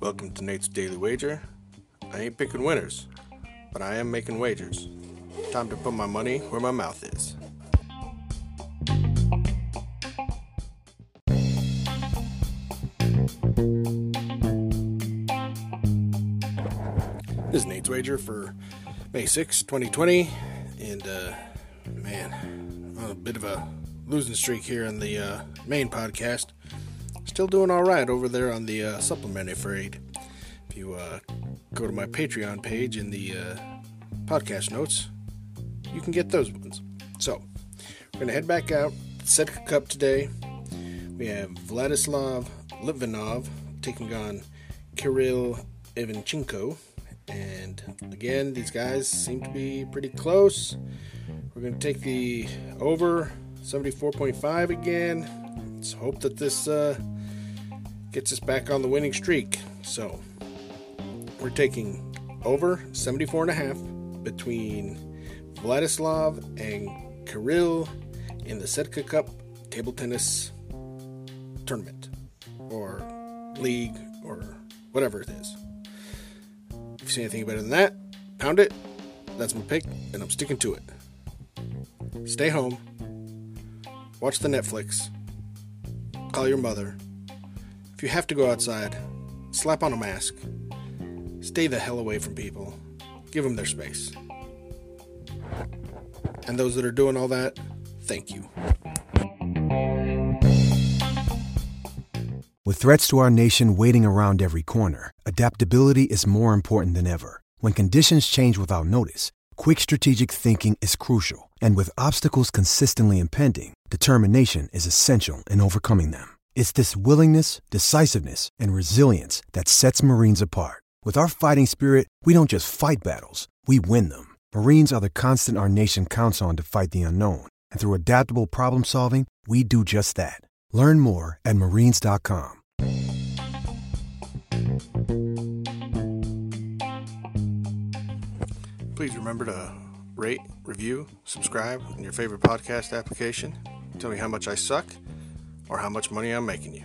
Welcome to Nate's Daily Wager. I ain't picking winners, but I am making wagers. Time to put my money where my mouth is. This is Nate's Wager for May 6, 2020. And, uh, man, a bit of a losing streak here on the uh, main podcast. Still doing all right over there on the uh, supplement, afraid. If you uh, go to my Patreon page in the uh, podcast notes, you can get those ones. So, we're to head back out. Setka Cup today. We have Vladislav Litvinov taking on Kirill Ivanchenko. And again, these guys seem to be pretty close. We're going to take the over 74.5 again. Let's hope that this uh, gets us back on the winning streak. So we're taking over 74 and a half between Vladislav and Kirill in the Setka Cup table tennis tournament or league or whatever it is. If you see anything better than that, pound it. That's my pick, and I'm sticking to it. Stay home. Watch the Netflix. Call your mother. If you have to go outside, slap on a mask. Stay the hell away from people. Give them their space. And those that are doing all that, thank you. With threats to our nation waiting around every corner, adaptability is more important than ever. When conditions change without notice, quick strategic thinking is crucial. And with obstacles consistently impending, determination is essential in overcoming them. It's this willingness, decisiveness, and resilience that sets Marines apart. With our fighting spirit, we don't just fight battles, we win them. Marines are the constant our nation counts on to fight the unknown. And through adaptable problem solving, we do just that. Learn more at marines.com. Please remember to rate, review, subscribe in your favorite podcast application. Tell me how much I suck or how much money I'm making you.